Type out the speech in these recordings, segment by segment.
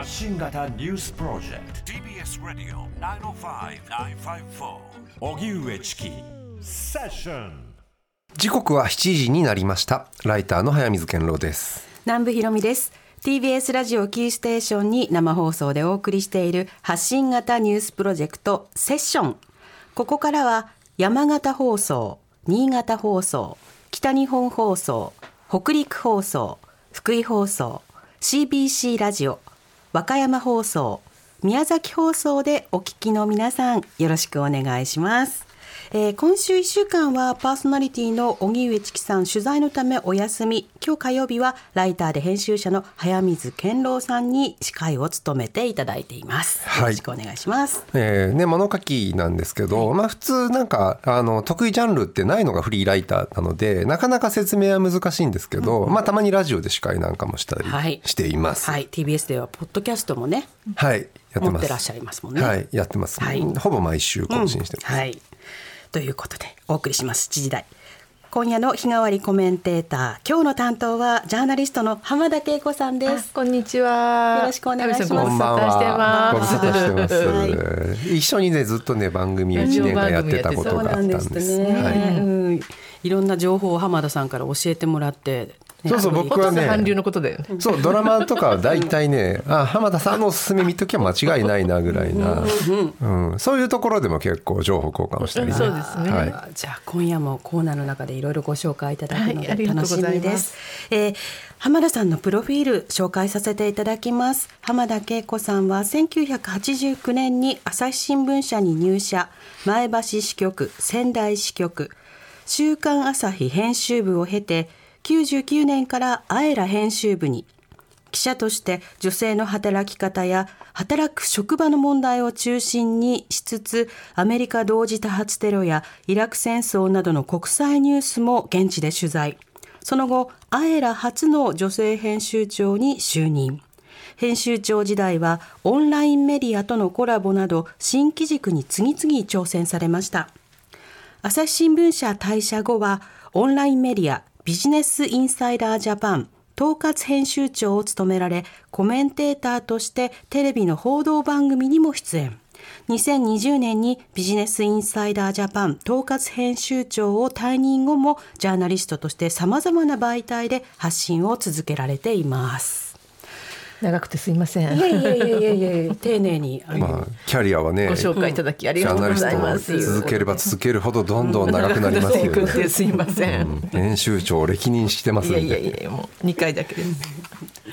発信型ニュースプロジェクト。TBS ラディオ905-954おぎゅうえちきセッション時刻は7時になりました。ライターの早水健郎です。南部ひろみです。TBS ラジオキーステーションに生放送でお送りしている発信型ニュースプロジェクトセッションここからは山形放送新潟放送北日本放送北陸放送福井放送 CBC ラジオ和歌山放送宮崎放送でお聞きの皆さんよろしくお願いします、えー今週1週間はパーソナリティの荻上チキさん取材のためお休み。今日火曜日はライターで編集者の早水健郎さんに司会を務めていただいています、はい。よろしくお願いします。えーね、物書きなんですけど、まあ普通なんかあの得意ジャンルってないのがフリーライターなのでなかなか説明は難しいんですけど、まあたまにラジオで司会なんかもしたはい。りしています。はい。TBS ではポッドキャストもねはい、やってます。持ってらっしゃいますもんね。はい、やってます。はい。ほぼ毎週更新してます。はい。ということでお送りします7時台。今夜の日替わりコメンテーター、今日の担当はジャーナリストの浜田恵子さんです。こんにちは。よろしくお願いしますご無沙汰してご無沙汰してます。は一緒にねずっとね番組を1年間やってたことがあったんです。ね。はいうん。いろんな情報を浜田さんから教えてもらって、ねそうそう僕はね。韓流のことだよね。そうドラマとかは大体ね あ浜田さんのおすすめ見ときは間違いないなぐらいな、うん、そういうところでも結構情報交換をしたりね。そうですね。はい。じゃあ今夜もコーナーの中でいろいろご紹介いただくの楽しがとうございます。みです。えー浜田さんのプロフィール紹介させていただきます。浜田恵子さんは1989年に朝日新聞社に入社、前橋支局、仙台支局、週刊朝日編集部を経て、99年からアエラ編集部に記者として女性の働き方や働く職場の問題を中心にしつつアメリカ同時多発テロやイラク戦争などの国際ニュースも現地で取材。その後アエラ初の女性編集長に就任。編集長時代はオンラインメディアとのコラボなど新機軸に次々挑戦されました。朝日新聞社退社後はオンラインメディアビジネスインサイダージャパン統括編集長を務められコメンテーターとしてテレビの報道番組にも出演2020年にビジネスインサイダージャパン統括編集長を退任後もジャーナリストとしてさまざまな媒体で発信を続けられています。長くてすいません。いやいやいやいやいや丁寧にまあキャリアはねご紹介いただきありがとうごーナリストをざいます。続ければ続けるほどどんどん長くなりますよ長くね。てすいません。うん編集長を歴任してますんで。いやいやいやもう二回だけです。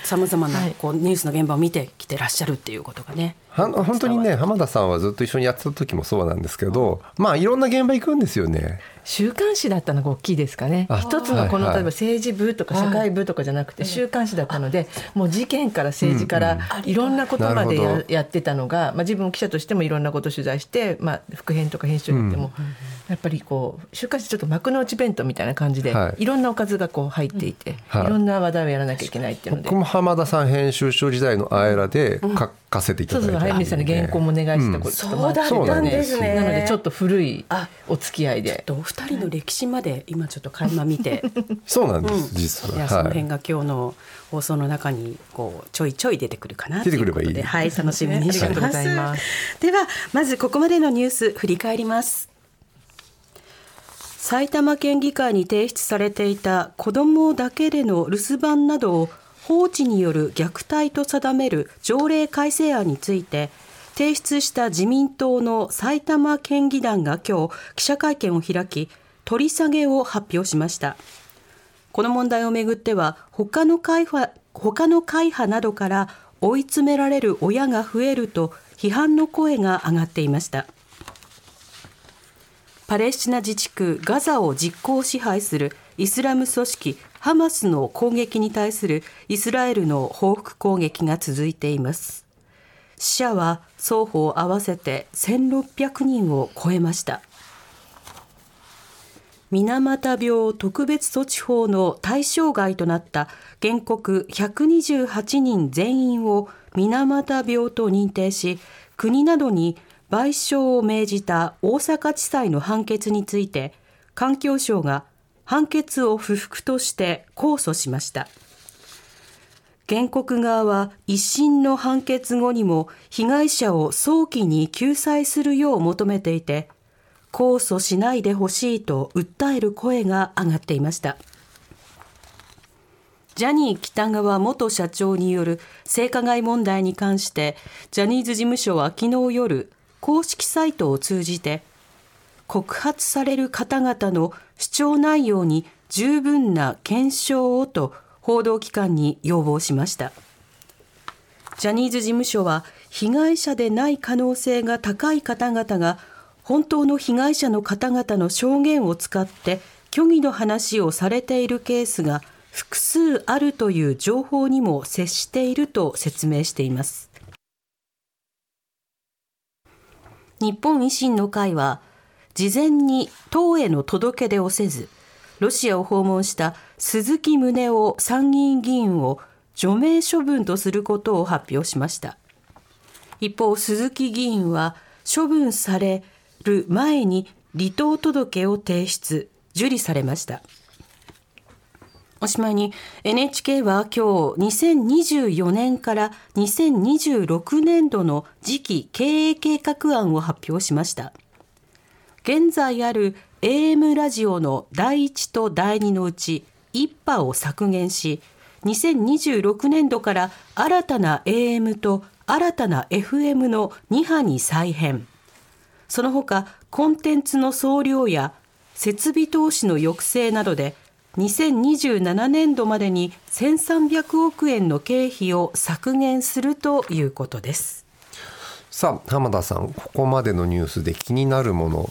さまざまなはい。こうニュースの現場を見てきてらっしゃるっていうことがね。は本当にね浜田さんはずっと一緒にやってた時もそうなんですけどまあいろんな現場行くんですよね。週刊誌だったのが大きいですかね。あ。一つのこの例えば政治部とか社会部とかじゃなくて週刊誌だったので、もう事件から政治からいろんなことまでややってたのが、まあ自分も記者としてもいろんなことを取材して、まあ副編とか編集になっても、やっぱりこう週刊誌ちょっと幕の内弁当みたいな感じで、はい。い、ろんなおかずがこう入っていて、はい。いろんな話題をやらなきゃいけないっていうので。僕。も浜田さん編集長時代のあえらで書かせていたそうそう、だいたんで早見さんに原稿もお願いしたこともあって、そうだったんですね。なのでちょっと古いあお付き合いで。とお二人の歴史まで今ちょっと垣間見て、そうなんです、実いやは。はい。その辺が今日の放送の中にこうちょいちょい出てくるかなということで。出てくればいい。はい楽しみにしてありがとうございま。ます。ではまずここまでのニュース振り返ります。埼玉県議会に提出されていた子どもだけでの留守番などを放置による虐待と定める条例改正案について提出した自民党の埼玉県議団が今日記者会見を開き取り下げを発表しました。この問題をめぐっては他の会派他の会派などから追い詰められる親が増えると批判の声が上がっていました。パレスチナ自治区ガザを実効支配するイスラム組織ハマスの攻撃に対するイスラエルの報復攻撃が続いています。死者は双方合わせて1600人を超えました。水俣病特別措置法の対象外となった原告128人全員を水俣病と認定し国などに賠償を命じた大阪地裁の判決について環境省が判決を不服として控訴しました。原告側は一審の判決後にも被害者を早期に救済するよう求めていて控訴しないでほしいと訴える声が上がっていました。ジャニー喜多川元社長による性加害問題に関してジャニーズ事務所は昨日夜公式サイトを通じて告発される方々の主張内容に十分な検証をと報道機関に要望しました。ジャニーズ事務所は被害者でない可能性が高い方々が本当の被害者の方々の証言を使って虚偽の話をされているケースが複数あるという情報にも接していると説明しています。日本維新の会は事前に党への届け出をせずロシアを訪問した鈴木宗男参議院議員を除名処分とすることを発表しました。一方鈴木議員は処分される前に離党届を提出受理されました。おしまいに NHK は今日2024年から2026年度の次期経営計画案を発表しました。現在ある AM ラジオの第1と第2のうち1波を削減し2026年度から新たな AM と新たな FM の2波に再編。その他コンテンツの総量や設備投資の抑制などで2027年度までに1300億円の経費を削減するということです。さあ浜田さんここまでのニュースで気になるもの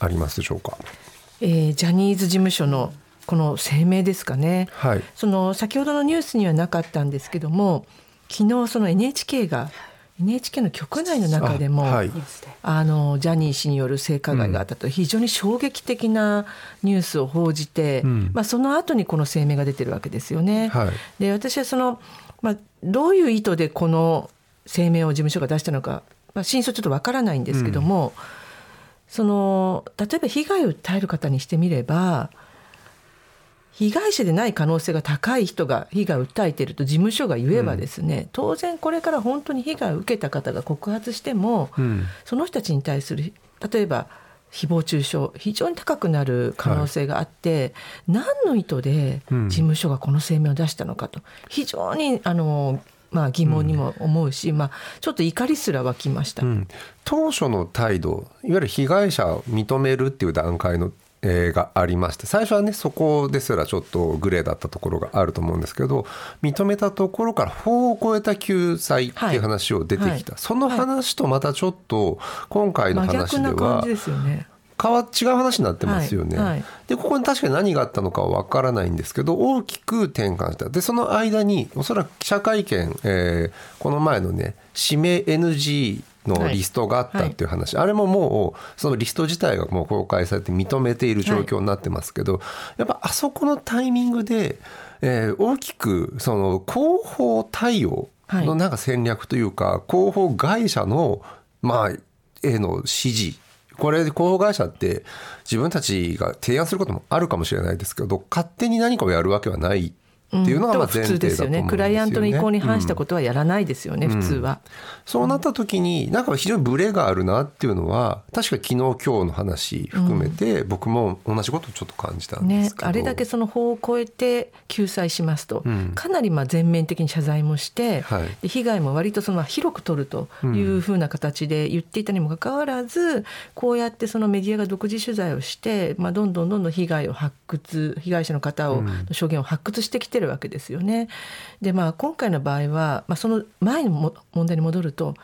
ありますでしょうか、えー、ジャニーズ事務所のこの声明ですかね、はい、その先ほどのニュースにはなかったんですけども昨日その NHK が NHK の局内の中でもあ、はい、あのジャニー氏による性加害があったと、非常に衝撃的なニュースを報じて、うん、まあ、その後にこの声明が出てるわけですよね。はい、で私はその、まあ、どういう意図でこの声明を事務所が出したのか、まあ、真相ちょっとわからないんですけども、うん、その例えば被害を訴える方にしてみれば被害者でない可能性が高い人が被害を訴えていると事務所が言えばですね、うん、当然これから本当に被害を受けた方が告発しても、うん、その人たちに対する例えば誹謗中傷非常に高くなる可能性があって、はい、何の意図で事務所がこの声明を出したのかと。非常にあのまあ、疑問にも思うし、うん、まあ、ちょっと怒りすら湧きました、うん、当初の態度いわゆる被害者を認めるっていう段階のえー、がありまして最初はねそこですらちょっとグレーだったところがあると思うんですけど認めたところから法を超えた救済っていう話を出てきた、はい。はい、その話とまたちょっと今回の話では、変わ違う話になってますよね。はい。はい、でここに確かに何があったのかは分からないんですけど大きく転換したでその間におそらく記者会見、えー、この前のね指名 NG のリストがあったっていう話、はい、あれももうそのリスト自体がもう公開されて認めている状況になってますけど、やっぱあそこのタイミングで、えー、大きくその広報対応のなんか戦略というか、広報会社のまあへの指示。これ広報会社って自分たちが提案することもあるかもしれないですけど勝手に何かをやるわけはないっていうのがまあ前提だと思うんですよね。クライアントの意向に反したことはやらないですよね、うん、普通は。そうなった時になんか非常にブレがあるなっていうのは確か昨日今日の話含めて僕も同じことをちょっと感じたんですけど、ね、あれだけその法を超えて救済しますと、うん、かなりまあ全面的に謝罪もして、はい、被害も割とその広く取るというふうな形で言っていたにもかかわらず、こうやってそのメディアが独自取材をして、まあ、どんどんどんどん被害を発掘被害者の方を、の証言を発掘してきててるわけですよね。でまあ今回の場合は、まあ、その前の問題に戻ると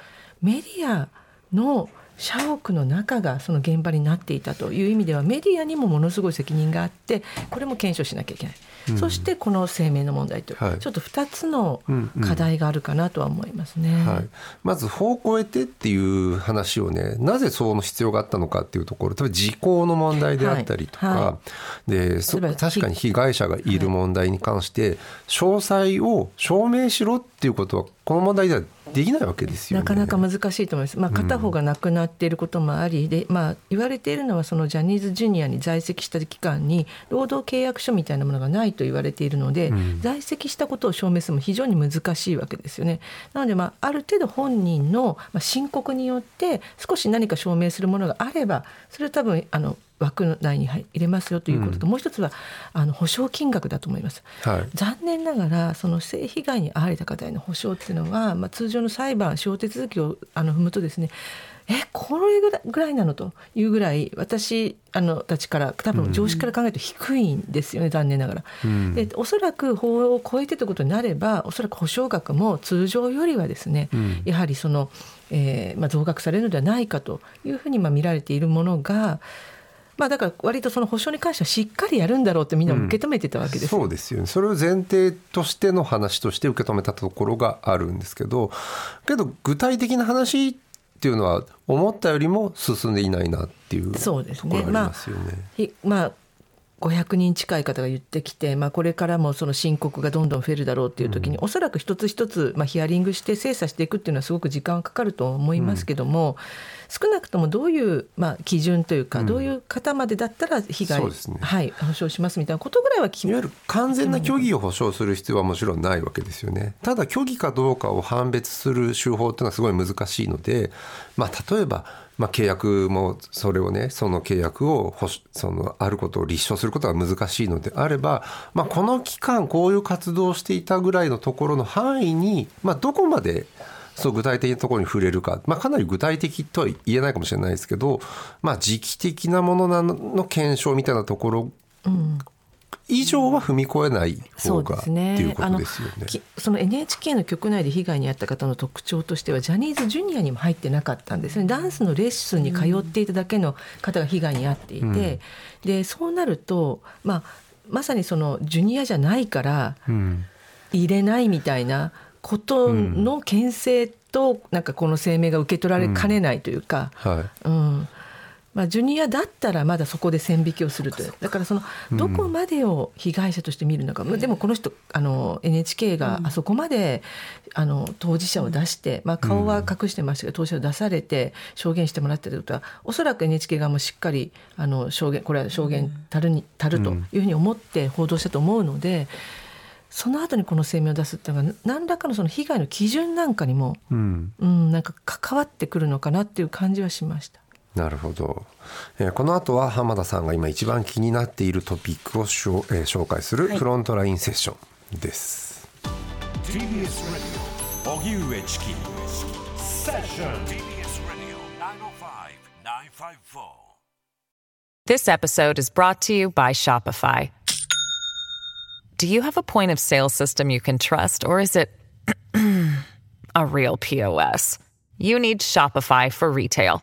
メディアの社屋の中がその現場になっていたという意味ではメディアにもものすごい責任があってこれも検証しなきゃいけない。そしてこの声明の問題と、はい、ちょっと2つの課題があるかなとは思いますね、はい、まず法を超えてっていう話をねなぜその必要があったのかっていうところ例えば時効の問題であったりとか、はい、で確かに被害者がいる問題に関して詳細を証明しろっていうことはこの問題ではできないわけですよ、ね、なかなか難しいと思います、まあ、片方が亡くなっていることもあり、うん、でまあ、言われているのはそのジャニーズジュニアに在籍した期間に労働契約書みたいなものがないと言われているので、うん、在籍したことを証明するのも非常に難しいわけですよね。なので、まあ、ある程度本人の申告によって少し何か証明するものがあればそれは多分あの枠内に入れますよということと、うん、もう一つはあの保証金額だと思います、はい、残念ながらその性被害に遭われた方への保証っていうのは、まあ、通常の裁判司法手続きをあの踏むとですねえこれぐらいなのというぐらい私あのたちから多分常識から考えると低いんですよね、うん、残念ながら。うん、でおそらく法を超えてということになればおそらく保証額も通常よりはですね、うん、やはりその、えーまあ、増額されるのではないかというふうにまあ見られているものがまあ、だから割とその保証に関してはしっかりやるんだろうってみんな受け止めてたわけです、うん、そうですよね。それを前提としての話として受け止めたところがあるんですけどけど具体的な話っていうのは思ったよりも進んでいないなっていうところありますよね。まあ500人近い方が言ってきて、まあ、これからもその申告がどんどん増えるだろうっていう時に、うん、おそらく一つ一つ、まあ、ヒアリングして精査していくっていうのはすごく時間がかかると思いますけども、うん。少なくともどういう、まあ、基準というか、うん、どういう方までだったら被害、ね、はい、保証しますみたいなことぐらいはいわゆる完全な虚偽を保証する必要はもちろんないわけですよね。ただ虚偽かどうかを判別する手法っていうのはすごい難しいので、まあ、例えばまあ、契約もそれをねその契約をそのあることを立証することが難しいのであれば、まあ、この期間こういう活動をしていたぐらいのところの範囲に、まあ、どこまでそう具体的なところに触れるか、まあ、かなり具体的とは言えないかもしれないですけど、まあ、時期的なものの検証みたいなところ以上は踏み越えない方が、っていうことですよね。その NHK の局内で被害に遭った方の特徴としてはジャニーズジュニアにも入ってなかったんですね。ダンスのレッスンに通っていただけの方が被害に遭っていて、うん、でそうなると、まあ、まさにそのジュニアじゃないから入れないみたいなことの牽制となんかこの声明が受け取られかねないというか、うん。はい。うんまあ、ジュニアだったらまだそこで線引きをするという。だからそのどこまでを被害者として見るのか、うん、でもこの人あの NHK があそこまで、あの当事者を出して、まあ、顔は隠してましたけど当事者を出されて証言してもらったということはおそらく NHK 側もしっかりあの証言これは証言たるにたるというふうに思って報道したと思うので。その後にこの声明を出すっていうのが何らかのその被害の基準なんかにも、うん、うん、なんか関わってくるのかなっていう感じはしました。なるほど、えー、この後は浜田さんが今一番気になっているトピックをしょ、えー、紹介するフロントラインセッションです。はい、TBS ラディオ荻上チキセッション TBS ラディオ905-954 This episode is brought to you by Shopify. Do you have a point of sale system you can trust, or is it a real POS? You need Shopify for retail.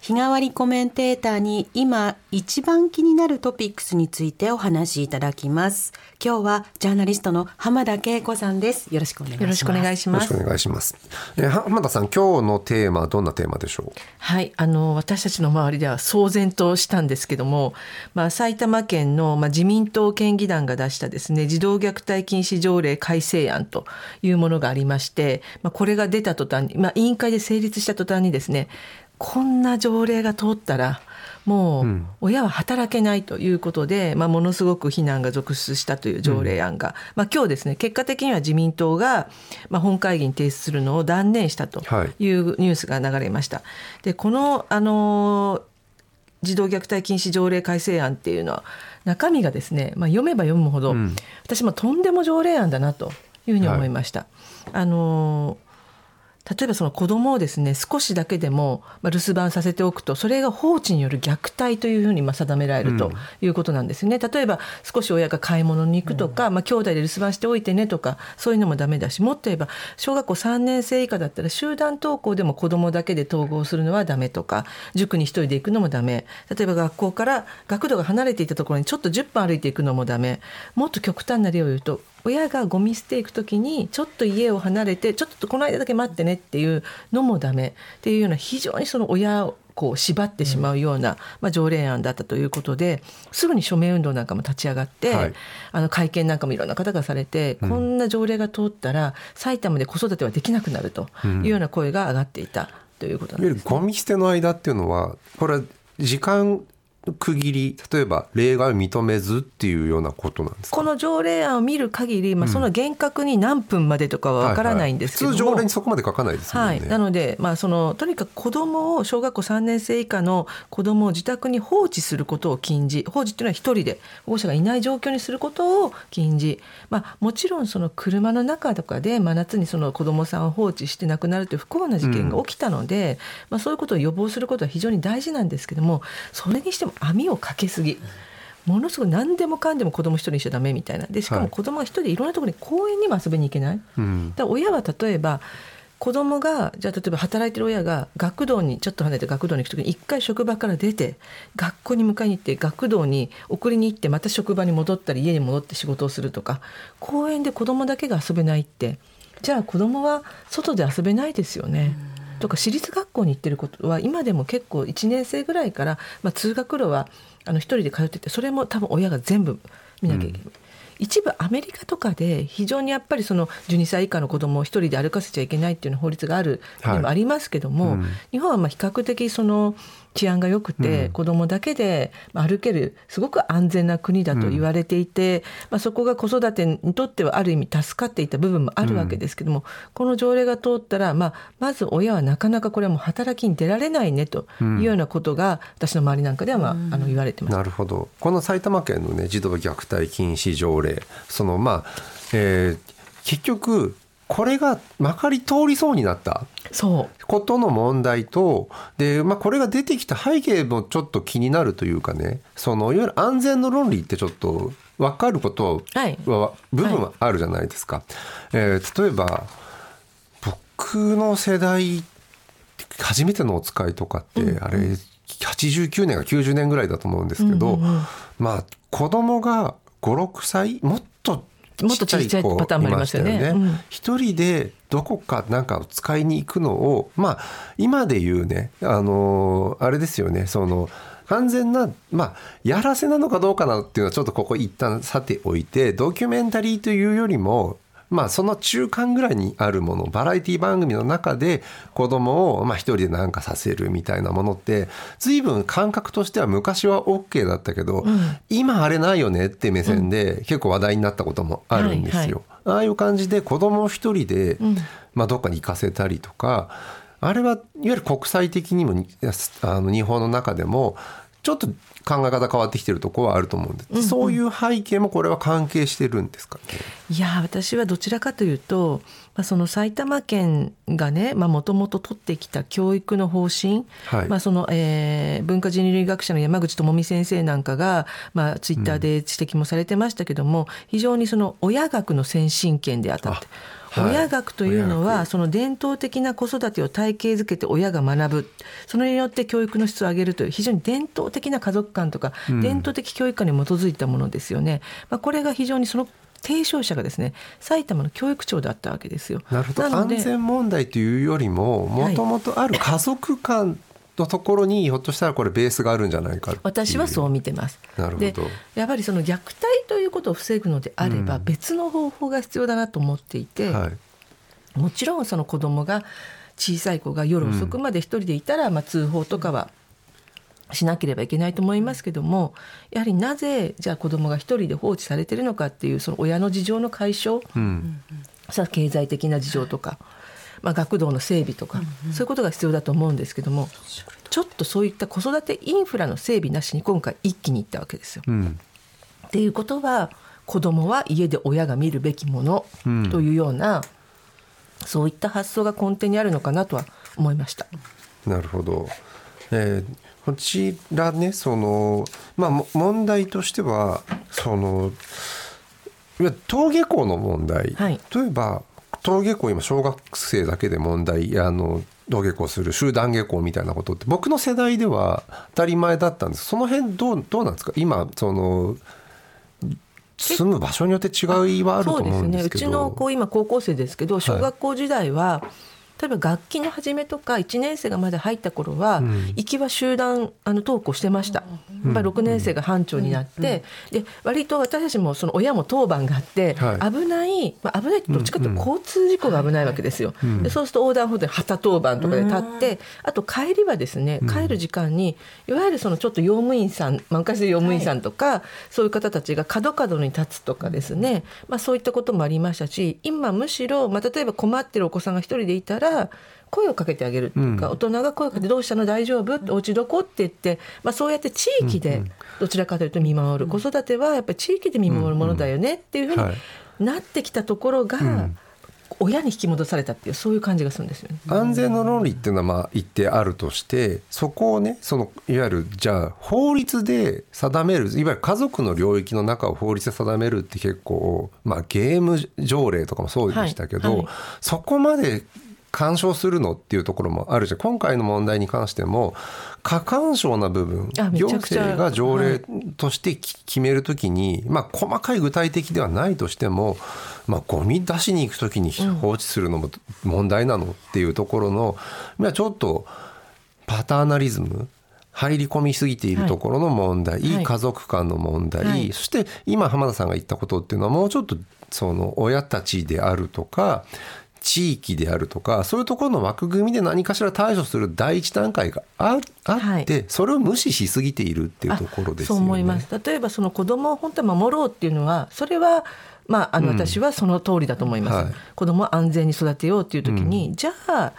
日替わりコメンテーターに今一番気になるトピックスについてお話しいただきます。今日はジャーナリストの浜田恵子さんです。よろしくお願いします。よろしくお願いします。よろしくお願いします。えー、浜田さん、今日のテーマどんなテーマでしょう？はい、あの私たちの周りでは騒然としたんですけども、まあ埼玉県のまあ自民党県議団が出したですね児童虐待禁止条例改正案というものがありまして、まあこれが出た途端に、まあ委員会で成立した途端にですね。こんな条例が通ったらもう親は働けないということで、うん、まあ、ものすごく非難が続出したという条例案が、うん、まあ、今日ですね結果的には自民党が、まあ、本会議に提出するのを断念したとい。うニュースが流れました。でこのあの児童虐待禁止条例改正案っていうのは中身がですね、まあ、読めば読むほど、うん、私もとんでも条例案だなというふうに思いました。はい、あのー例えばその子供をですね少しだけでも留守番させておくとそれが放置による虐待というふうにま定められるということなんですよね、うん、例えば少し親が買い物に行くとか、うん、まあ、兄弟で留守番しておいてねとかそういうのもダメだしもっと言えば小学校3年生以下だったら集団登校でも子供だけで統合するのはダメとか塾に一人で行くのもダメ。例えば学校から学童が離れていたところにちょっと10分歩いていくのもダメ。もっと極端な例を言うと親がゴミ捨ていく時にちょっと家を離れてちょっとこの間だけ待ってねっていうのもダメ。っていうような非常にその親をこう縛ってしまうような、まあ、条例案だったということですぐに署名運動なんかも立ち上がって、はい、あの会見なんかもいろんな方がされて、うん、こんな条例が通ったら埼玉で子育てはできなくなるというような声が上がっていたということなんです、ね、ゴミ捨ての間っていうのはこれは時間区切り例えば例外を認めずっていうようなことなんですこの条例案を見る限り、まあ、その厳格に何分までとかは分からないんですけども、はい。はい、通常例にそこまで書かないですね、はい、なので、まあ、そのとにかく子どもを小学校3年生以下の子どもを自宅に放置することを禁じ放置っていうのは一人で保護者がいない状況にすることを禁じ、まあ、もちろんその車の中とかで真夏にその子どもさんを放置して亡くなるという不幸な事件が起きたので、うん、まあ、そういうことを予防することは非常に大事なんですけどもそれにしても網をかけすぎ。ものすごい何でもかんでも子供一人にしちゃダメみたいな。でしかも子供が一人でいろんなところに公園にも遊びに行けない、はい、だ親は例えば子供がじゃあ例えば働いてる親が学童にちょっと離れて学童に行く時に一回職場から出て学校に迎えに行って学童に送りに行ってまた職場に戻ったり家に戻って仕事をするとか公園で子供だけが遊べないって。じゃあ子供は外で遊べないですよね。とか私立学校に行ってることは今でも結構1年生ぐらいから、まあ、通学路はあの一人で通っててそれも多分親が全部見なきゃいけない。うん。一部アメリカとかで非常にやっぱりその12歳以下の子供を一人で歩かせちゃいけないっていうの法律があるでもありますけども、はいうん、日本はまあ比較的その治安が良くて、うん、子供だけで歩けるすごく安全な国だと言われていて、うん、まあ、そこが子育てにとってはある意味助かっていた部分もあるわけですけども、うん、この条例が通ったら、まあ、まず親はなかなかこれはもう働きに出られないねというようなことが、私の周りなんかでは、まあ、あの言われてます。なるほど。この埼玉県の、ね、児童虐待禁止条例そのまあ、えー、結局これがまかり通りそうになった。ことの問題とで、まあ、これが出てきた背景もちょっと気になるというかね。そのいわゆる安全の論理ってちょっと分かることは、部分はあるじゃないですか。はい、えー、例えば僕の世代初めてのお使いとかって、うん、あれ89年か90年ぐらいだと思うんですけど、うんうんうん、まあ子供が56歳もっともっと小さいパターンもありましたよね。一、人でどこかなんかを使いに行くのをまあ今で言うねあのあれですよねその完全なまあやらせなのかどうかなっていうのはちょっとここ一旦さておいてドキュメンタリーというよりもまあ、その中間ぐらいにあるものバラエティ番組の中で子供をまあ一人で何かさせるみたいなものって随分感覚としては昔は OK だったけど、うん、今あれないよねって目線で結構話題になったこともあるんですよ。はいはい、ああいう感じで子供一人で、まあ、どっかに行かせたりとかあれはいわゆる国際的にもあの日本の中でもちょっと考え方変わってきてるところはあると思うんで。す、うんうん、そういう背景もこれは関係してるんですか、ね、いや私はどちらかというと、まあ、その埼玉県がねもともと取ってきた教育の方針、はい、まあそのえー、文化人類学者の山口智美先生なんかが、まあ、ツイッターで指摘もされてましたけども、うん、非常にその親学の先進権であたって。親学というのはその伝統的な子育てを体系づけて親が学ぶ。それによって教育の質を上げるという非常に伝統的な家族観とか、伝統的教育観に基づいたものですよね。まあ、これが非常にその提唱者がですね埼玉の教育長だったわけですよ。なるほど。安全問題というよりももともとある家族観のところにひょっとしたらこれベースがあるんじゃないか私はそう見てます。なるほど。やっぱりその虐待ということを防ぐのであれば、別の方法が必要だなと思っていて、はい、もちろんその子供が小さい子が夜遅くまで一人でいたら、まあ、通報とかはしなければいけないと思いますけどもやはりなぜじゃあ子供が一人で放置されてるのかっていうその親の事情の解消、うん、さ経済的な事情とか、まあ、学童の整備とか、うんうん、そういうことが必要だと思うんですけどもちょっとそういった子育てインフラの整備なしに今回一気にいったわけですよ。うん、っていうことは子供は家で親が見るべきものというような、うん、そういった発想が根底にあるのかなとは思いました。なるほど、えーこちらねその、まあ、問題としてはそのいわ登下校の問題、はい、例えば登下校今小学生だけで問題あの登下校する集団下校みたいなことって僕の世代では当たり前だったんです。その辺どうどうなんですか？今その住む場所によって違いはあると思うんですけど、ね、うちの子今高校生ですけど小学校時代は、はい例えば楽器の始めとか1年生がまだ入った頃は、うん、行きは集団あの登校してました、やっぱり6年生が班長になって、で割と私たちもその親も当番があって、はい、危ない、まあ、危ないってどっちかというと交通事故が危ないわけですよ、でそうすると横断歩道で旗当番とかで立って、あと帰りはですね帰る時間にいわゆるそのちょっと用務員さん、まあ、昔で用務員さんとか、はい、そういう方たちが角角に立つとかですね、まあ、そういったこともありましたし今むしろ、まあ、例えば困ってるお子さんが一人でいたら声をかけてあげるっていうか、うん、大人が声をかけて「どうしたの？大丈夫?」お家どこ?」って言って、まあ、そうやって地域でどちらかというと見守る、子育てはやっぱり地域で見守るものだよねっていうふうになってきたところが。親に引き戻されたっていうそういう感じがするんですよね。安全の論理っていうのはまあ一定あるとしてそこをねそのいわゆるじゃあ法律で定めるいわゆる家族の領域の中を法律で定めるって結構まあゲーム条例とかもそうでしたけど、はいはい、そこまで干渉するのっていうところもあるし今回の問題に関しても過干渉な部分行政が条例として決めるときに、はい、まあ、細かい具体的ではないとしても、まあ、ゴミ出しに行くときに放置するのも問題なのっていうところの、まあ、ちょっとパターナリズム入り込みすぎているところの問題、はい、家族間の問題、はい、そして今浜田さんが言ったことっていうのはもうちょっとその親たちであるとか地域であるとかそういうところの枠組みで何かしら対処する第一段階がああって、はい、それを無視しすぎているっていうところですよね。そう思います。例えばその子供を本当は守ろうっていうのはそれはまあ、あの私はその通りだと思います、うんはい、子供を安全に育てようっていう時に、うん、じゃあ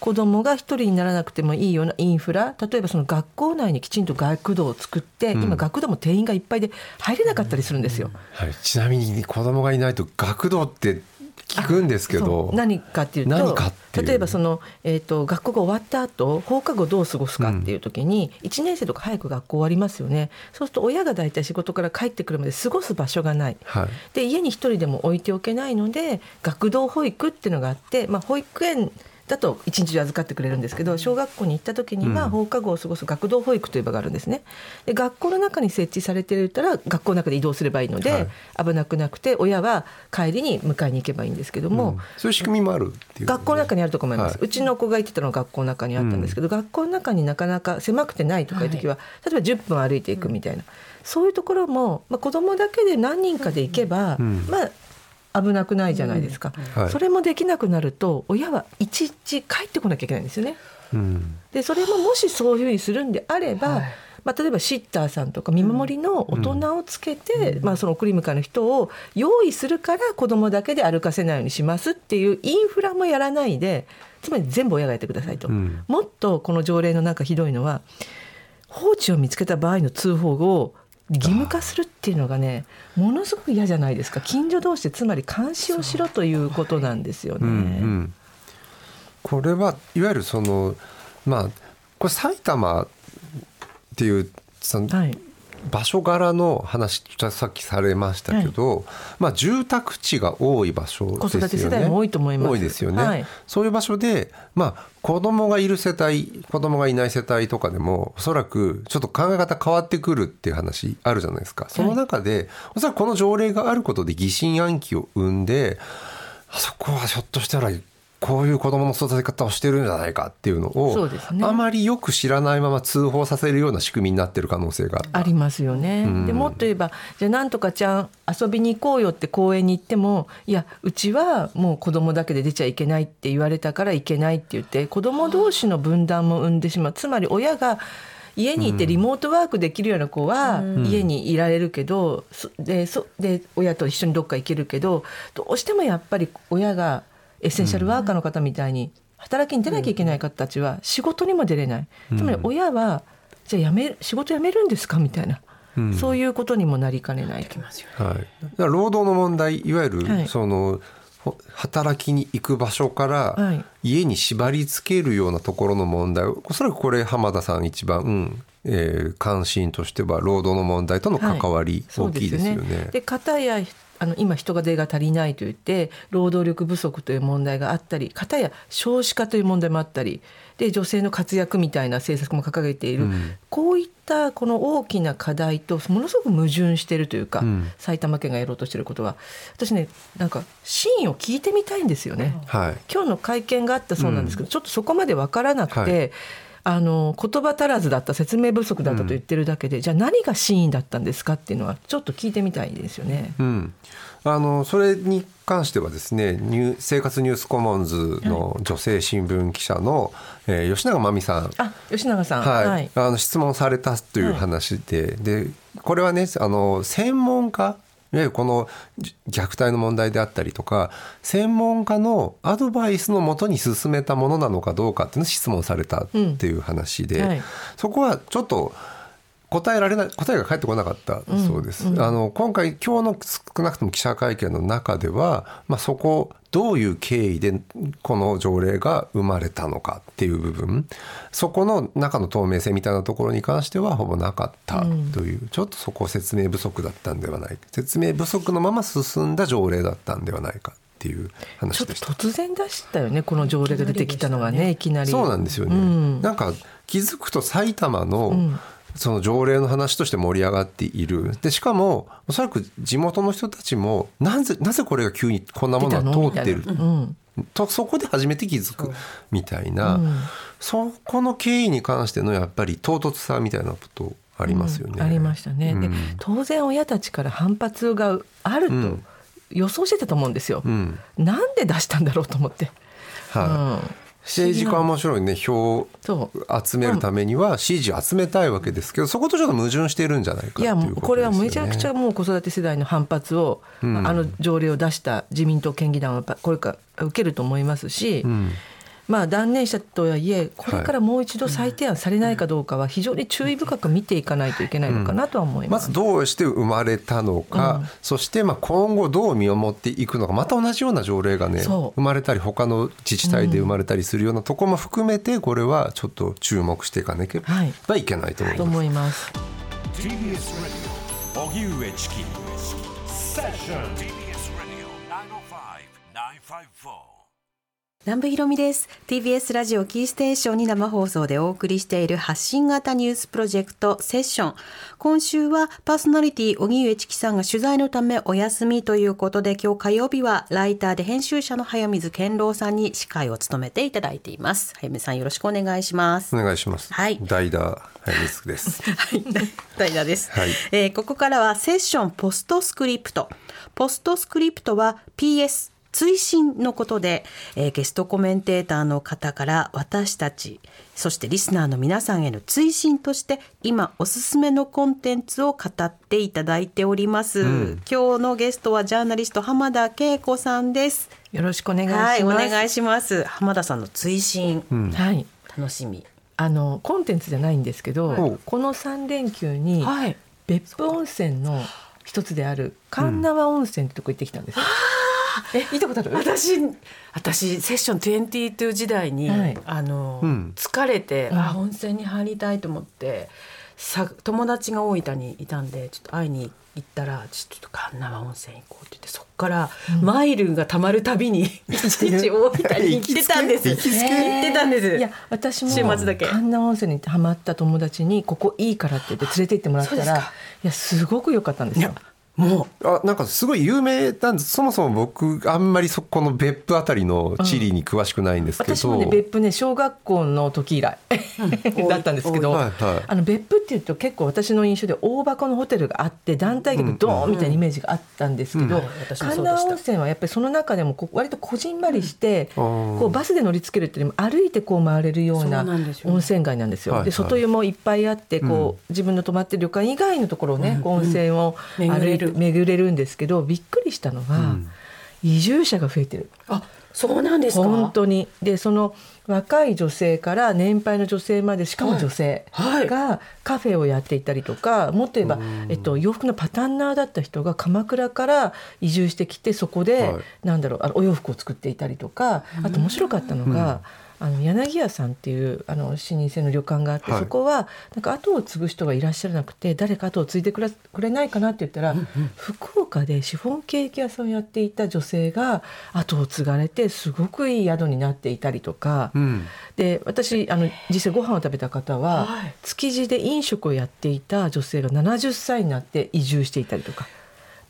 子供が一人にならなくてもいいようなインフラ例えばその学校内にきちんと学童を作って、うん、今学童も定員がいっぱいで入れなかったりするんですよ、はい、ちなみに子供がいないと学童って聞くんですけど。何かっていうと例えばその、えーと、学校が終わった後放課後どう過ごすかっていう時に、うん、1年生とか早く学校終わりますよね。そうすると親が大体仕事から帰ってくるまで過ごす場所がない、はい、で家に一人でも置いておけないので学童保育っていうのがあって、まあ、保育園だと一日中預かってくれるんですけど小学校に行った時には放課後を過ごす学童保育という場があるんですね。で学校の中に設置されていたら学校の中で移動すればいいので、はい、危なくなくて親は帰りに迎えに行けばいいんですけども、うん、そういう仕組みもあるっていう、ね、学校の中にあると思います、はい、うちの子が行ってたのは学校の中にあったんですけど、うん、学校の中になかなか狭くてないとかいう時は、はい、例えば10分歩いていくみたいな。そういうところも、まあ、子どもだけで何人かで行けば、うん、まあ危なくないじゃないですか、うんはい、それもできなくなると親はいちいち帰ってこなきゃいけないんですよね。うん、でそれももしそういうふうにするんであれば、はい、まあ、例えばシッターさんとか見守りの大人をつけて、うん、まあ、その送り迎えの人を用意するから子どもだけで歩かせないようにしますっていうインフラもやらないでつまり全部親がやってくださいと、もっとこの条例の中ひどいのは放置を見つけた場合の通報を義務化するっていうのがねものすごく嫌じゃないですか。近所同士でつまり監視をしろということなんですよね。うんうん、これはいわゆるそのまあこれ埼玉っていうその、はい、場所柄の話さっきされましたけど、はい、まあ、住宅地が多い場所ですよね。子育て世代も多いと思います。多いですよね。はい、そういう場所で、まあ、子供がいる世帯子供がいない世帯とかでもおそらくちょっと考え方変わってくるっていう話あるじゃないですか。その中で、はい、おそらくこの条例があることで疑心暗鬼を生んであそこはひょっとしたらこういう子どもの育て方をしてるんじゃないかっていうのを、ね、あまりよく知らないまま通報させるような仕組みになってる可能性がありますよね。うん、でもっと言えばじゃあなんとかちゃん遊びに行こうよって公園に行ってもいやうちはもう子供だけで出ちゃいけないって言われたからいけないって言って子供同士の分断も生んでしまう。つまり親が家にいてリモートワークできるような子は家にいられるけど、うん、でそで親と一緒にどっか行けるけどどうしてもやっぱり親がエッセンシャルワーカーの方みたいに働きに出なきゃいけない方たちは仕事にも出れない、つまり親はじゃあ辞め仕事辞めるんですかみたいなそういうことにもなりかねないと。はい、労働の問題いわゆるその、働きに行く場所から家に縛り付けるようなところの問題おそらくこれ浜田さん一番、うん。えー、関心としては労働の問題との関わり、大きいですよね。で片やあの今人が手が足りないといって労働力不足という問題があったり片や少子化という問題もあったりで女性の活躍みたいな政策も掲げている、うん、こういったこの大きな課題とものすごく矛盾しているというか、うん、埼玉県がやろうとしていることは私ねなんか真意を聞いてみたいんですよね。はい、今日の会見があったそうなんですけど、うん、ちょっとそこまで分からなくて。はいあの言葉足らずだった説明不足だったと言ってるだけで、うん、じゃあ何が真意だったんですかっていうのはちょっと聞いてみたいですよね。うん、あのそれに関してはですねニュ生活ニュースコモンズの女性新聞記者の、えー、吉永真美さん。あ吉永さん、はい、はい、あの質問されたという話ではい、で。これはねあの専門家いわゆるこの虐待の問題であったりとか専門家のアドバイスのもとに進めたものなのかどうかっていうのを質問されたっていう話で、うん。はい、そこはちょっと答えられない答えが返ってこなかったそうです。うんうん、あの今回今日の少なくとも記者会見の中では、まあ、そこどういう経緯でこの条例が生まれたのかっていう部分そこの中の透明性みたいなところに関してはほぼなかったという、うん、ちょっとそこ説明不足だったんではない説明不足のまま進んだ条例だったんではないかっていう話でした。突然出したよねこの条例が出てきたのがね。いきなり。そうなんですよね、うん、なんか気づくと埼玉の、うんその条例の話として盛り上がっている。でしかもおそらく地元の人たちもなぜなぜこれが急にこんなものが通ってる、うん、とそこで初めて気づくみたいな、う。ん、そこの経緯に関してのやっぱり唐突さみたいなことありますよね。うん、ありましたね。で当然親たちから反発があると予想してたと思うんですよ。なんで出したんだろうと思って。はい、政治家はもちろんね票を集めるためには支持を集めたいわけですけどそことちょっと矛盾しているんじゃないかいやこれはめちゃくちゃもう子育て世代の反発を、うん、あの条例を出した自民党県議団はこれから受けると思いますし、うんまあ、断念したとはいえこれからもう一度再提案されないかどうかは非常に注意深く見ていかないといけないのかなとは思います、うん、まずどうして生まれたのか、うん、そしてまあ今後どう見守っていくのかまた同じような条例がね生まれたり他の自治体で生まれたりするようなところも含めてこれはちょっと注目していかなければい。けないと思います。はい、南部ひろみです。TBS ラジオキーステーションに生放送でお送りしている発信型ニュースプロジェクトセッション今週はパーソナリティ荻上チキさんが取材のためお休みということで今日火曜日はライターで編集者の早水健郎さんに司会を務めていただいています。早水さんよろしくお願いします。お願いします。はい。代打早水です。はい。代打です、はい、えー、ここからはセッションポストスクリプト。ポストスクリプトは PS 追伸のことで、えー、ゲストコメンテーターの方から私たちそしてリスナーの皆さんへの追伸として今おすすめのコンテンツを語っていただいております、うん、今日のゲストはジャーナリスト浜田恵子さんです。よろしくお願いします、はい、お願いします。浜田さんの追伸、うん、はい。楽しみ。あのコンテンツじゃないんですけど、はい、この3連休に別府温泉の一つである神縄温泉ってとこ行ってきたんです、うんえ行ったことある？私私セッション22時代に、はい、あの、うん、疲れて、うん、あ温泉に入りたいと思ってさ友達が大分にいたんでちょっと会いに行ったらちょっと神奈温泉行こうって言ってそこからマイルがたまるたびに 一日大分に行ってたんです、行ってたんです。いや私も週末だけ。神奈温泉にハマった友達にここいいからって言って連れて行ってもらったらいやすごく良かったんですよもう。あなんかすごい有名なんです。そもそも僕あんまりそこの別府あたりの地理に詳しくないんですけど、うん、私もね別府ね小学校の時以来 だったんですけど、はいはい、あの別府っていうと結構私の印象で大箱のホテルがあって団体客ドーンみたいなイメージがあったんですけど、うん。うん、神奈温泉はやっぱりその中でも割とこじんまりして、こうバスで乗りつけるっていうよりも歩いてこう回れるような温泉街なんですよ。で外湯もいっぱいあってこう、自分の泊まってる旅館以外のところをね、温泉を歩いて巡れるんですけどびっくりしたのは、うん、移住者が増えてる。あそうなんですか？本当に。でその若い女性から年配の女性までしかも女性がカフェをやっていたりとか、もっと言えば、えっと、洋服のパタンナーだった人が鎌倉から移住してきてそこで、なんだろうあのお洋服を作っていたりとかあと面白かったのが。あの柳家さんっていうあの老舗の旅館があって、はい、そこはなんか後を継ぐ人がいらっしゃらなくて誰か後を継いでくれくれないかなって言ったら、うんうん、福岡でシフォンケーキ屋さんをやっていた女性が後を継がれてすごくいい宿になっていたりとか、うん、で私あの実際ご飯を食べた方は、はい、築地で飲食をやっていた女性が70歳になって移住していたりとか。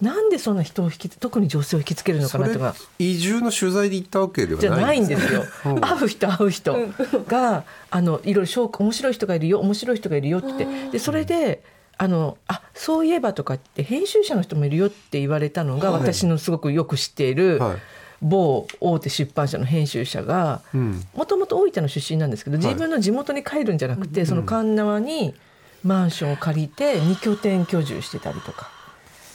なんでそんな人を引き特に女性を引きつけるのかなとか。移住の取材で行ったわけではじゃないんですよ、会う人会う人があのいろいろ面白い人がいるよ面白い人がいるよって。でそれであのあそういえばとかって編集者の人もいるよって言われたのが、はい、私のすごくよく知っている、はい。某大手出版社の編集者がもともと大分の出身なんですけど自分の地元に帰るんじゃなくて、はい、その神縄にマンションを借りて2拠点居住してたりとか。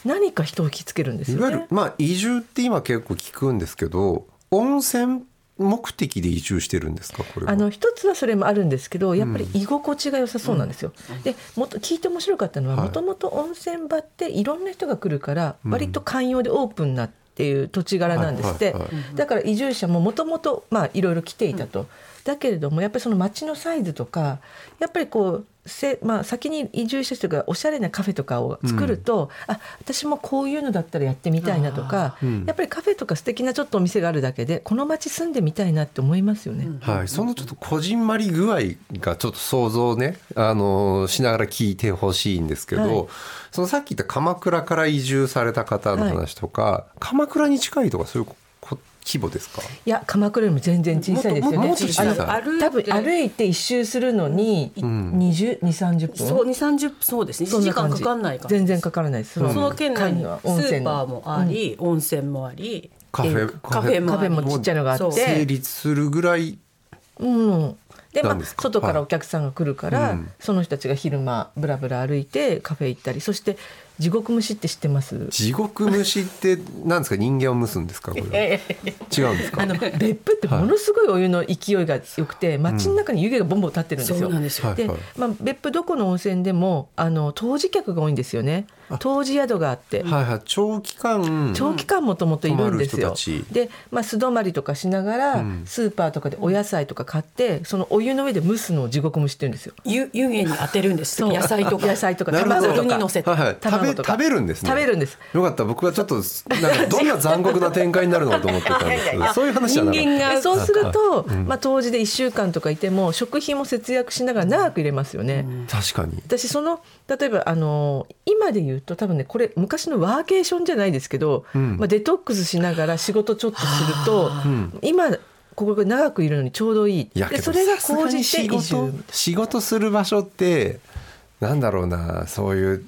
何か人を引きつけるんですよ、ね、いわゆるまあ移住って今結構聞くんですけど温泉目的で移住してるんですか？これあの一つはそれもあるんですけどやっぱり居心地が良さそうなんですよ。うん、でもっと聞いて面白かったのはもともと温泉場っていろんな人が来るから割と寛容でオープンなっていう土地柄なんですって、だから移住者ももともといろいろ来ていたと。だけれどもやっぱりその街のサイズとかやっぱりこうせ、まあ、先に移住した人がおしゃれなカフェとかを作ると、うん、あ私もこういうのだったらやってみたいなとか、うん、やっぱりカフェとか素敵なちょっとお店があるだけでこの街住んでみたいなって思いますよね。はい、そのちょっとこじんまり具合がちょっと想像ねあのしながら聞いてほしいんですけど、はい、そのさっき言った鎌倉から移住された方の話とか、はい、鎌倉に近いとかそういう規模ですか？いや鎌倉よりも全然小さいですよね。多分歩いて一周するのに二十二三十分？そう二三十分そうですね。1時間かかんないか全然かからないです。その県内にはスーパーもあり、温泉もありカフェカフェもちっちゃいのがあって。成立するぐらいうん。でまあ、外からお客さんが来るから、はい、その人たちが昼間ぶらぶら歩いてカフェ行ったりそして地獄蒸しって知ってます？地獄蒸しってなんですか？人間を蒸すんですか？これ違うんですか？あの別府ってものすごいお湯の勢いが良くて、街の中に湯気がボンボン立ってるんですよ。うん、でまあ、別府どこの温泉でもあの当時客が多いんですよね。当時宿があって、はいはい、長期間。長期間もともといるんですよ。で、まあ、素泊まりとかしながら、うん、スーパーとかでお野菜とか買ってそのお湯の上で蒸すのを地獄蒸しって言うんですよ。湯湯気に当てるんです野菜とか。野菜とか。卵とか。に乗せて、はいはい、食べ食べるんですね。食べるんです。よかった。僕はちょっとなんかどんな残酷な展開になるのかと思ってたんですけど。そういう話じゃな人間が。そうすると、まあ、当時で1週間とかいても食費も節約しながら長く入れますよね。確かに。私その例えばあの今で言うと多分ねこれ昔のワーケーションじゃないですけど、うん、まあ、デトックスしながら仕事ちょっとすると、今ここ長くいるのにちょうどいい。いでそれが高じて仕事する場所ってなんだろうなそういう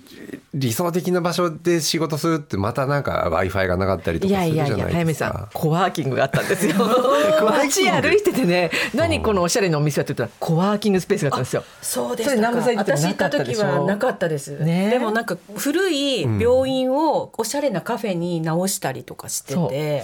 理想的な場所で仕事するってまたなんか w i f i がなかったりとかするじゃないですか。いやいやいや早めさんコワーキングがあったんですよ。街歩いててね何このおしゃれなお店はって言ったらコワーキングスペースがあったんですよ。そうです私行った時はなかったです、ね、でもなんか古い病院をおしゃれなカフェに直したりとかしてて、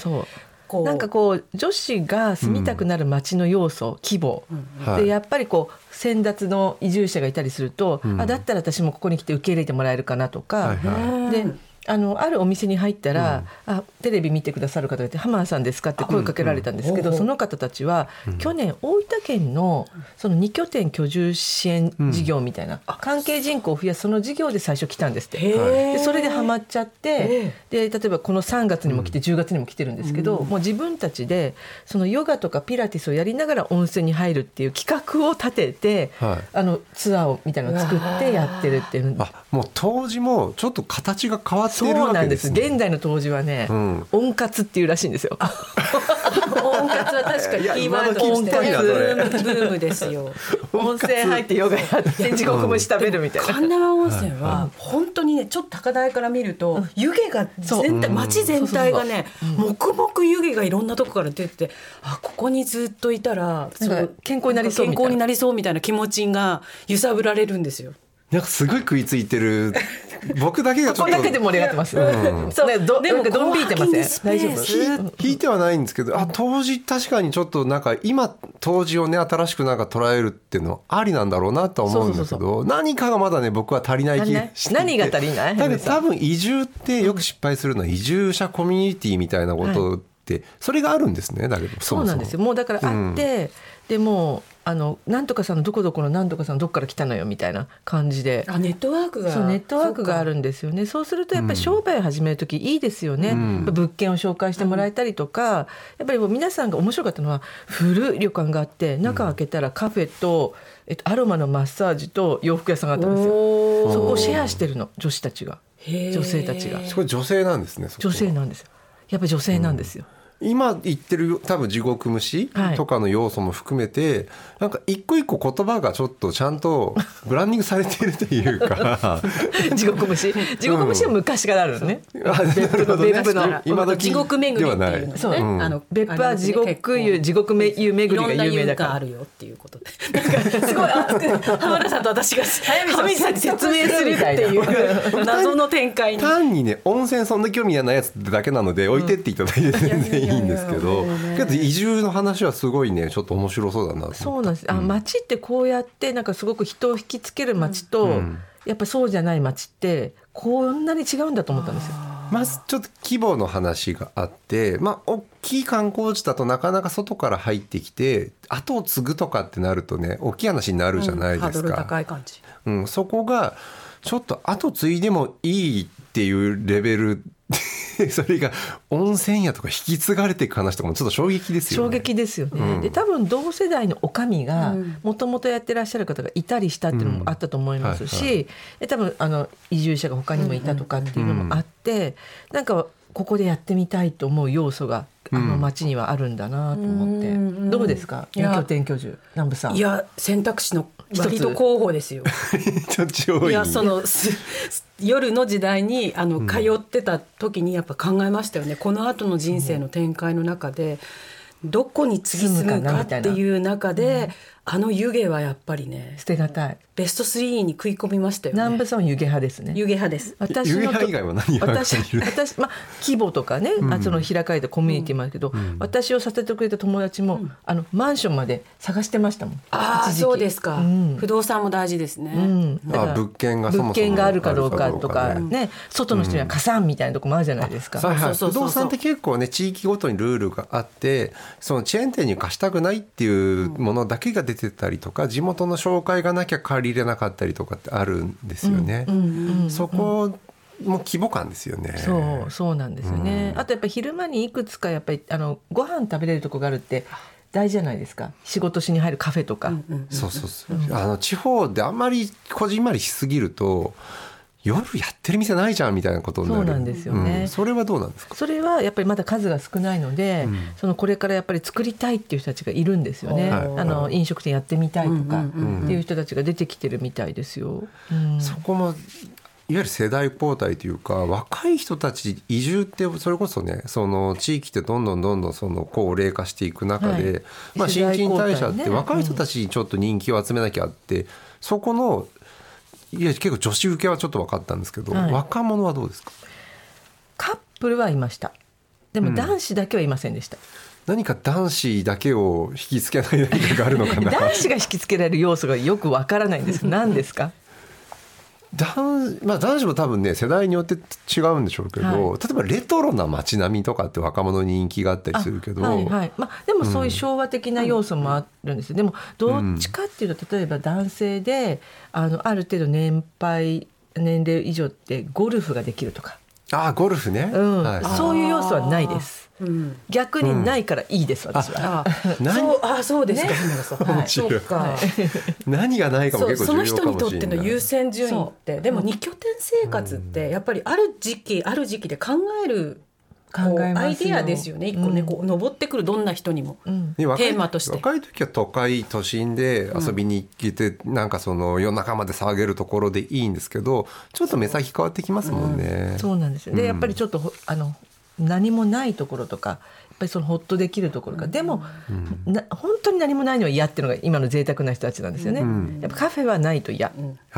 そう。なんかこう女子が住みたくなる街の要素、うん、規模、うん、でやっぱりこう先達の移住者がいたりすると、うん、あだったら私もここに来て受け入れてもらえるかなとか、はいはい、であのあるお店に入ったら、うん、あテレビ見てくださる方がいて「浜田さんですか?」って声かけられたんですけど、うん、その方たちは、うん、去年大分県のその2拠点居住支援事業みたいな、関係人口を増やすその事業で最初来たんですって。でそれでハマっちゃってで例えばこの3月にも来て10月にも来てるんですけど、もう自分たちでそのヨガとかピラティスをやりながら温泉に入るっていう企画を立てて、はい、あのツアーみたいなのを作ってやってるっていう。あもう当時もちょっと形が変わってそうなんです。現代の当時はね、うん、温活っていうらしいんですよ。温活は確かにキーワード温活ブームですよ。温泉入ってヨガやって地獄蒸し食べるみたいな。神奈川温泉は本当にねちょっと高台から見ると湯気が全体街全体がね黙々湯気がいろんなとこから出てあここにずっといたら健康になりそう健康になりそうみたいな気持ちが揺さぶられるんですよ。なんかすごい食いついてる。僕だけがちょっと。ここだけで盛り上がってます、うん、そう。ねどでもなんかドン引いてません大丈夫。引いてはないんですけどあ当時確かにちょっとなんか今当時をね新しくなんか捉えるっていうのはありなんだろうなとは思うんだけそうど何かがまだね僕は足りない。気がして何が足りない？だけどヘミさん多分移住ってよく失敗するのは移住者コミュニティみたいなことってそれがあるんですねだけどそうなんですよ。もうだからあって、でもうあのなんとかさんのどこどこのなんとかさんのどっから来たのよみたいな感じで。あネットワークが。そうネットワークがあるんですよね。そうするとやっぱり商売を始める時いいですよね、ん。やっぱ物件を紹介してもらえたりとか、やっぱりもう皆さんが面白かったのは古い旅館があって中開けたらカフェと、えっと、アロマのマッサージと洋服屋さんがあったんですよ。そこをシェアしてるの女子たちが。女性たちが。それ女性なんですね女性なんですよ。やっぱり女性なんですよ、今言ってる多分地獄虫はい。とかの要素も含めて、なんか一個一個言葉がちょっとちゃんと ブランディングされているというか。地獄虫地獄虫は昔からあるのね、あなるほどね。別府の今時地獄巡りっていう。のではない。そうね、うん。あの別府は地獄湯地獄め湯巡りが有名だから。いろんな湯があるよっていうことで。なんかすごい熱く浜田さんと私が早見さんに説明するっていう謎の展開に。単にね温泉そんな興味がないやつだけなので置いてっていただいて全然いいんですけどけど移住の話はすごいねちょっと面白そうだなそうなんです。あ、街ってこうやってなんかすごく人を引きつける街と、んやっぱそうじゃない街ってこんなに違うんだと思ったんですよ。まずちょっと規模の話があってまあ大きい観光地だとなかなか外から入ってきて後を継ぐとかってなるとね大きい話になるじゃないハードルですか。高い感じ。うん、そこがちょっと後継いでもいいっていうレベル それが温泉屋とか引き継がれていく話とかもちょっと衝撃ですよね。衝撃ですよね。うん。で多分同世代のお上がうん。もともとやってらっしゃる方がいたりしたっていうのもあったと思いますうん。し、多分あの移住者が他にもいたとかっていうのもあって、なんかここでやってみたいと思う要素があの街にはあるんだなと思って、うん。どうですか？いや。拠点居住南部さん。いや選択肢の割と候補ですよ。い。やそのす夜の時代にあの通ってた時にやっぱ考えましたよね、この後の人生の展開の中でどこに次住むかっていう中で、あの湯気はやっぱりね捨てがたい。ベスト3に食い込みましたよね。南部さんは湯気派ですね。湯気派です。私湯気の以外は何が私私まあ規模とかね、あその開かれたコミュニティもあるけど、私をさせてくれた友達も、あのマンションまで探してましたもん。ああそうですか、うん。不動産も大事ですね、うん、だからあ物件がそもそも物件があるかどうかとかね。外の人には貸さんみたいなとこもあるじゃないですか。不動産って結構ね地域ごとにルールがあってそのチェーン店に貸したくないっていうものだけが出てたりとか地元の紹介がなきゃ借りれなかったりとかってあるんですよね。そこも規模感ですよね。そうそうなんですよね、あとやっぱり昼間にいくつかやっぱりあのご飯食べれるとこがあるって大事じゃないですか。仕事しに入るカフェとか、そうそうそう、あの地方であんまりこじんまりしすぎると夜やってる店ないじゃんみたいなことになる。そうなんですよね。うん。それはどうなんですか？それはやっぱりまだ数が少ないので、そのこれからやっぱり作りたいっていう人たちがいるんですよね、はい。あの飲食店やってみたいとかうんうんっていう人たちが出てきてるみたいですよ。うん。そこもいわゆる世代交代というか若い人たち移住ってそれこそねその地域ってどんどんどんどんその高齢化していく中で、はい。まあ、新陳代謝って若い人たちにちょっと人気を集めなきゃって、そこのいや結構女子受けはちょっと分かったんですけど、はい。若者はどうですか？カップルはいました。でも男子だけはいませんでした、何か男子だけを引きつけない何かがあるのかな男子が引きつけられる要素がよくわからないんです何ですか男,、まあ、男子も多分ね世代によって違うんでしょうけど、はい。例えばレトロな街並みとかって若者に人気があったりするけど、はいはい。まあ、でもそういう昭和的な要素もあるんですよ、でもどっちかっていうと例えば男性であのある程度年配年齢以上ってゴルフができるとか、ああゴルフね、うん。はい。そういう要素はないですうん。逆にないからいいです、私は。あ何？そうあそうですか、ね。はい。そうか、何がないかも結構重要その人にかもしれない。とっての優先順位ってでも二拠点生活ってやっぱりある時期ある時期で考える考えアイデアですよね。一個ね、うんこう登ってくるどんな人にも、うん。テーマとして。若い時は都会都心で遊びに行けて、なんかその夜中まで騒げるところでいいんですけどちょっと目先変わってきますもんね、そうなん。ですよでやっぱりちょっとほあの何もないところとかやっぱりそのホッとできるところが、でも、な本当に何もないのは嫌っていうのが今の贅沢な人たちなんですよね、ん。やっぱカフェはないと嫌っ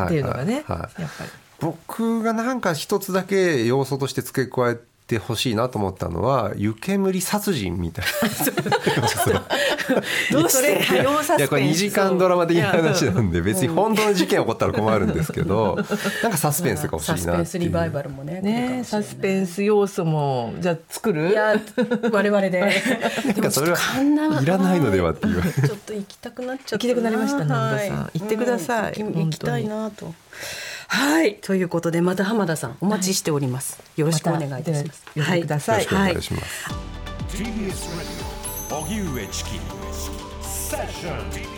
ていうのがね、はいはいはい。やっぱり。僕がなんか一つだけ要素として付け加えてほしいなと思ったのは湯煙殺人みたいな。どうしていやこれ2時間ドラマ的な話なんで別に本当の事件起こったら困るんですけどなんかサスペンスが欲しいなっていう。サスペンスリバイバルもねねサスペンス要素もじゃあ作る？いや我々で。なんかそれはいらないのではっていう。ちょっと行きたくなっちゃった行きたくなりました南田さ。ん行ってくださいうん。行きたいなとはい。ということでまた浜田さんお待ちしております。よろしくお願いいたします。また呼んでください。よろしくお願いします、TBS Radio 荻上チキセッション